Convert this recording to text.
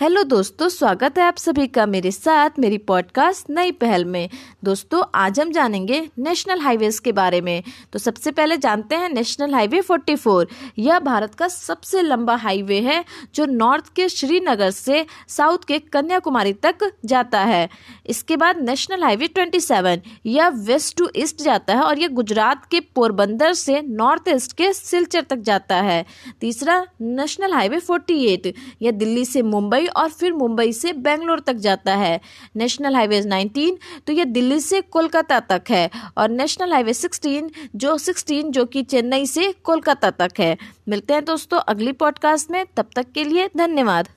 Hello दोस्तों, स्वागत है आप सभी का मेरे साथ मेरी पॉडकास्ट नई पहल में। दोस्तों, आज हम जानेंगे नेशनल हाईवेज के बारे में। तो सबसे पहले जानते हैं नेशनल हाईवे 44 यह भारत का सबसे लंबा हाईवे है, जो नॉर्थ के श्रीनगर से साउथ के कन्याकुमारी तक जाता है। इसके बाद नेशनल हाईवे 27 यह वेस्ट टू ईस्ट जाता है और यह गुजरात के पोरबंदर से नॉर्थ ईस्ट के सिलचर तक जाता है। तीसरा, नेशनल हाईवे फोर्टी यह दिल्ली से मुंबई और फिर मुंबई से बेंगलोर तक जाता है। नेशनल हाईवे 19 तो ये दिल्ली से कोलकाता तक है। और नेशनल हाईवे 16 जो 16 जो कि चेन्नई से कोलकाता तक है। मिलते हैं दोस्तों अगली पॉडकास्ट में। तब तक के लिए धन्यवाद।